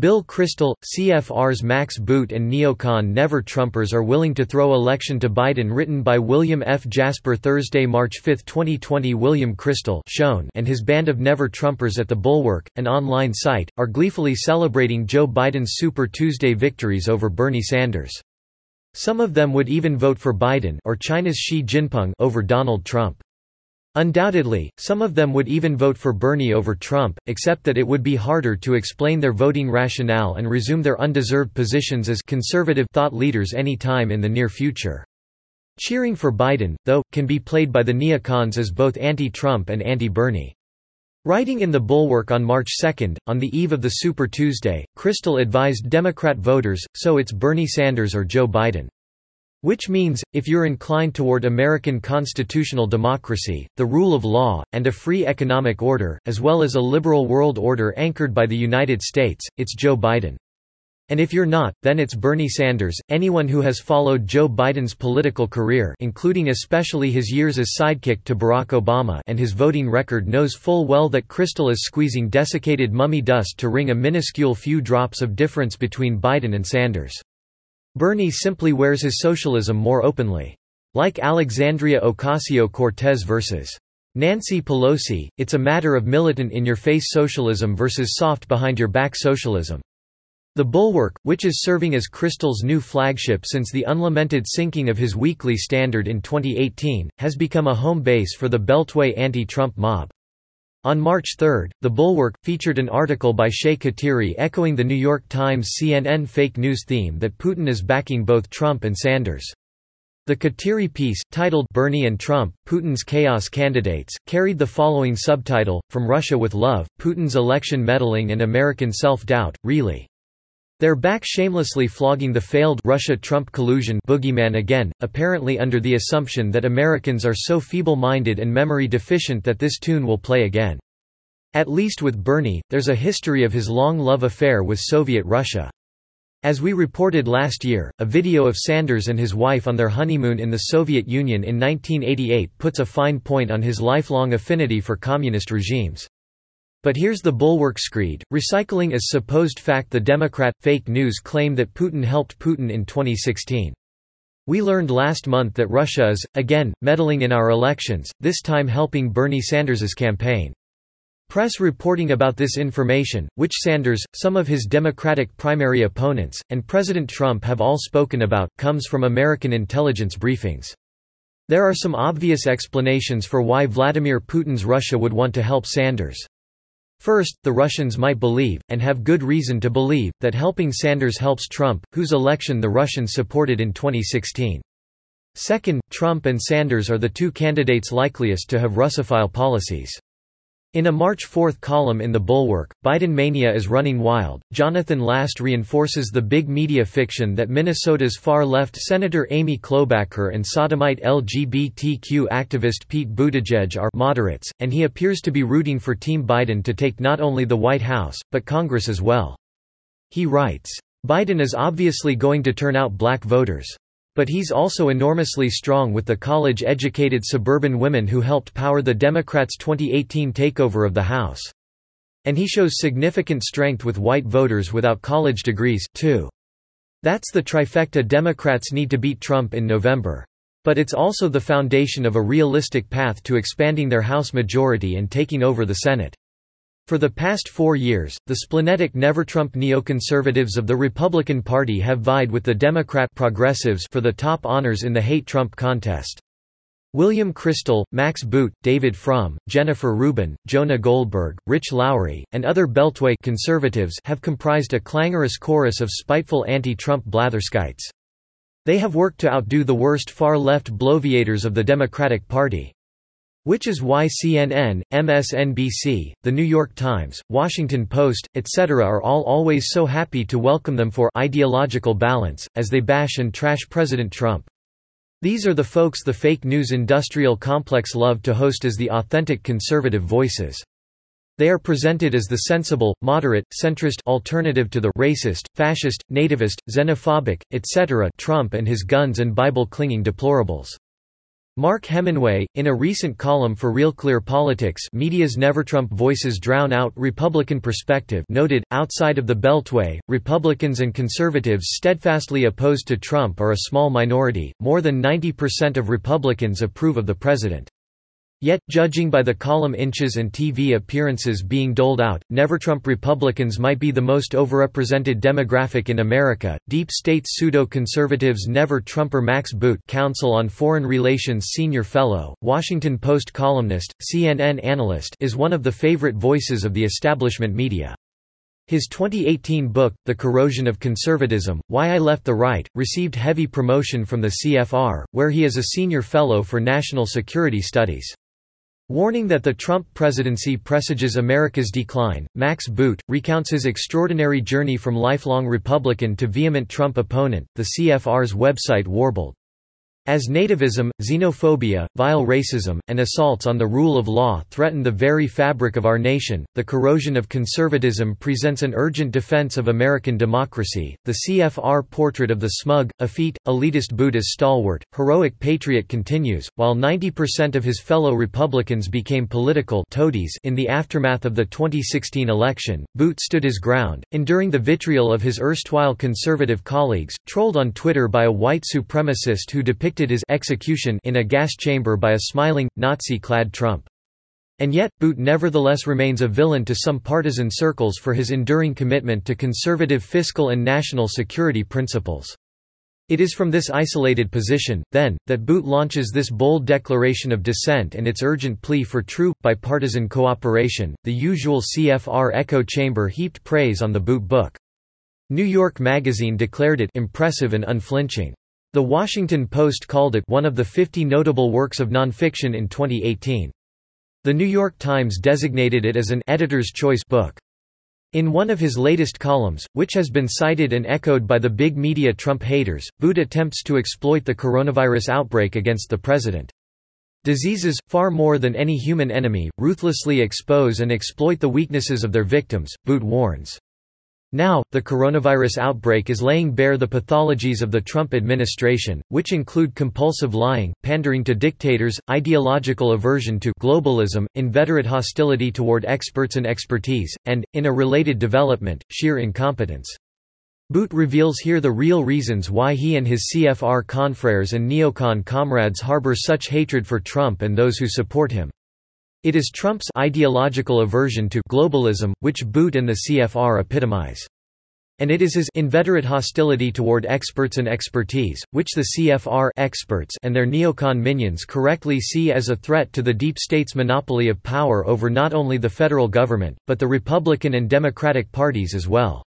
Bill Kristol, CFR's Max Boot and neocon Never Trumpers are willing to throw election to Biden written by William F. Jasper Thursday, March 5, 2020 William Kristol and his band of Never Trumpers at The Bulwark, an online site, are gleefully celebrating Joe Biden's Super Tuesday victories over Bernie Sanders. Some of them would even vote for Biden or China's Xi Jinping over Donald Trump. Undoubtedly, some of them would even vote for Bernie over Trump, except that it would be harder to explain their voting rationale and resume their undeserved positions as conservative thought leaders any time in the near future. Cheering for Biden, though, can be played by the neocons as both anti-Trump and anti-Bernie. Writing in The Bulwark on March 2, on the eve of the Super Tuesday, Kristol advised Democrat voters, so it's Bernie Sanders or Joe Biden. Which means, if you're inclined toward American constitutional democracy, the rule of law, and a free economic order, as well as a liberal world order anchored by the United States, it's Joe Biden. And if you're not, then it's Bernie Sanders. Anyone who has followed Joe Biden's political career, including especially his years as sidekick to Barack Obama, and his voting record knows full well that Kristol is squeezing desiccated mummy dust to wring a minuscule few drops of difference between Biden and Sanders. Bernie simply wears his socialism more openly. Like Alexandria Ocasio-Cortez versus Nancy Pelosi, it's a matter of militant in-your-face socialism versus soft behind-your-back socialism. The Bulwark, which is serving as Kristol's new flagship since the unlamented sinking of his weekly standard in 2018, has become a home base for the Beltway anti-Trump mob. On March 3, The Bulwark, featured an article by Shay Khatiri echoing the New York Times CNN fake news theme that Putin is backing both Trump and Sanders. The Khatiri piece, titled Bernie and Trump, Putin's Chaos Candidates, carried the following subtitle, From Russia with Love, Putin's Election Meddling and American Self-Doubt, really. They're back shamelessly flogging the failed Russia-Trump collusion boogeyman again, apparently under the assumption that Americans are so feeble-minded and memory deficient that this tune will play again. At least with Bernie, there's a history of his long love affair with Soviet Russia. As we reported last year, a video of Sanders and his wife on their honeymoon in the Soviet Union in 1988 puts a fine point on his lifelong affinity for communist regimes. But here's the bulwark screed, recycling as supposed fact the Democrat, fake news claim that Putin helped Putin in 2016. We learned last month that Russia is, again, meddling in our elections, this time helping Bernie Sanders's campaign. Press reporting about this information, which Sanders, some of his Democratic primary opponents, and President Trump have all spoken about, comes from American intelligence briefings. There are some obvious explanations for why Vladimir Putin's Russia would want to help Sanders. First, the Russians might believe, and have good reason to believe, that helping Sanders helps Trump, whose election the Russians supported in 2016. Second, Trump and Sanders are the two candidates likeliest to have Russophile policies. In a March 4 column in The Bulwark, Biden mania is running wild. Jonathan Last reinforces the big media fiction that Minnesota's far left Senator Amy Klobuchar and sodomite LGBTQ activist Pete Buttigieg are moderates, and he appears to be rooting for Team Biden to take not only the White House, but Congress as well. He writes, Biden is obviously going to turn out black voters. But he's also enormously strong with the college-educated suburban women who helped power the Democrats' 2018 takeover of the House. And he shows significant strength with white voters without college degrees, too. That's the trifecta Democrats need to beat Trump in November. But it's also the foundation of a realistic path to expanding their House majority and taking over the Senate. For the past four years, the splenetic never-Trump neoconservatives of the Republican Party have vied with the Democrat progressives for the top honors in the hate Trump contest. William Kristol, Max Boot, David Frum, Jennifer Rubin, Jonah Goldberg, Rich Lowry, and other Beltway conservatives have comprised a clangorous chorus of spiteful anti-Trump blatherskites. They have worked to outdo the worst far-left bloviators of the Democratic Party. Which is why CNN, MSNBC, The New York Times, Washington Post, etc. are all always so happy to welcome them for ideological balance, as they bash and trash President Trump. These are the folks the fake news industrial complex love to host as the authentic conservative voices. They are presented as the sensible, moderate, centrist alternative to the racist, fascist, nativist, xenophobic, etc. Trump and his guns and Bible-clinging deplorables. Mark Hemingway, in a recent column for Real Clear Politics media's Never-Trump voices drown out Republican perspective noted, outside of the Beltway, Republicans and conservatives steadfastly opposed to Trump are a small minority, more than 90% of Republicans approve of the president. Yet, judging by the column inches and TV appearances being doled out, Never-Trump Republicans might be the most overrepresented demographic in America. Deep state pseudo-conservatives Never-Trumper Max Boot, Council on Foreign Relations senior fellow, Washington Post columnist, CNN analyst, is one of the favorite voices of the establishment media. His 2018 book, The Corrosion of Conservatism, Why I Left the Right, received heavy promotion from the CFR, where he is a senior fellow for national security studies. Warning that the Trump presidency presages America's decline, Max Boot, recounts his extraordinary journey from lifelong Republican to vehement Trump opponent, the CFR's website warbled. As nativism, xenophobia, vile racism, and assaults on the rule of law threaten the very fabric of our nation, the corrosion of conservatism presents an urgent defense of American democracy. The CFR portrait of the smug, effete, elitist Buddhist stalwart, heroic patriot continues, while 90% of his fellow Republicans became political toadies in the aftermath of the 2016 election. Boot stood his ground, enduring the vitriol of his erstwhile conservative colleagues, trolled on Twitter by a white supremacist who depicted depicted his execution in a gas chamber by a smiling, Nazi-clad Trump. And yet, Boot nevertheless remains a villain to some partisan circles for his enduring commitment to conservative fiscal and national security principles. It is from this isolated position, then, that Boot launches this bold declaration of dissent and its urgent plea for true, bipartisan cooperation. The usual CFR echo chamber heaped praise on the Boot book. New York Magazine declared it impressive and unflinching. The Washington Post called it one of the 50 notable works of nonfiction in 2018. The New York Times designated it as an editor's choice book. In one of his latest columns, which has been cited and echoed by the big media Trump haters, Boot attempts to exploit the coronavirus outbreak against the president. Diseases, far more than any human enemy, ruthlessly expose and exploit the weaknesses of their victims, Boot warns. Now, the coronavirus outbreak is laying bare the pathologies of the Trump administration, which include compulsive lying, pandering to dictators, ideological aversion to globalism, inveterate hostility toward experts and expertise, and, in a related development, sheer incompetence. Boot reveals here the real reasons why he and his CFR confreres and neocon comrades harbor such hatred for Trump and those who support him. It is Trump's ideological aversion to globalism, which Boot and the CFR epitomize. And it is his inveterate hostility toward experts and expertise, which the CFR experts and their neocon minions correctly see as a threat to the deep state's monopoly of power over not only the federal government, but the Republican and Democratic parties as well.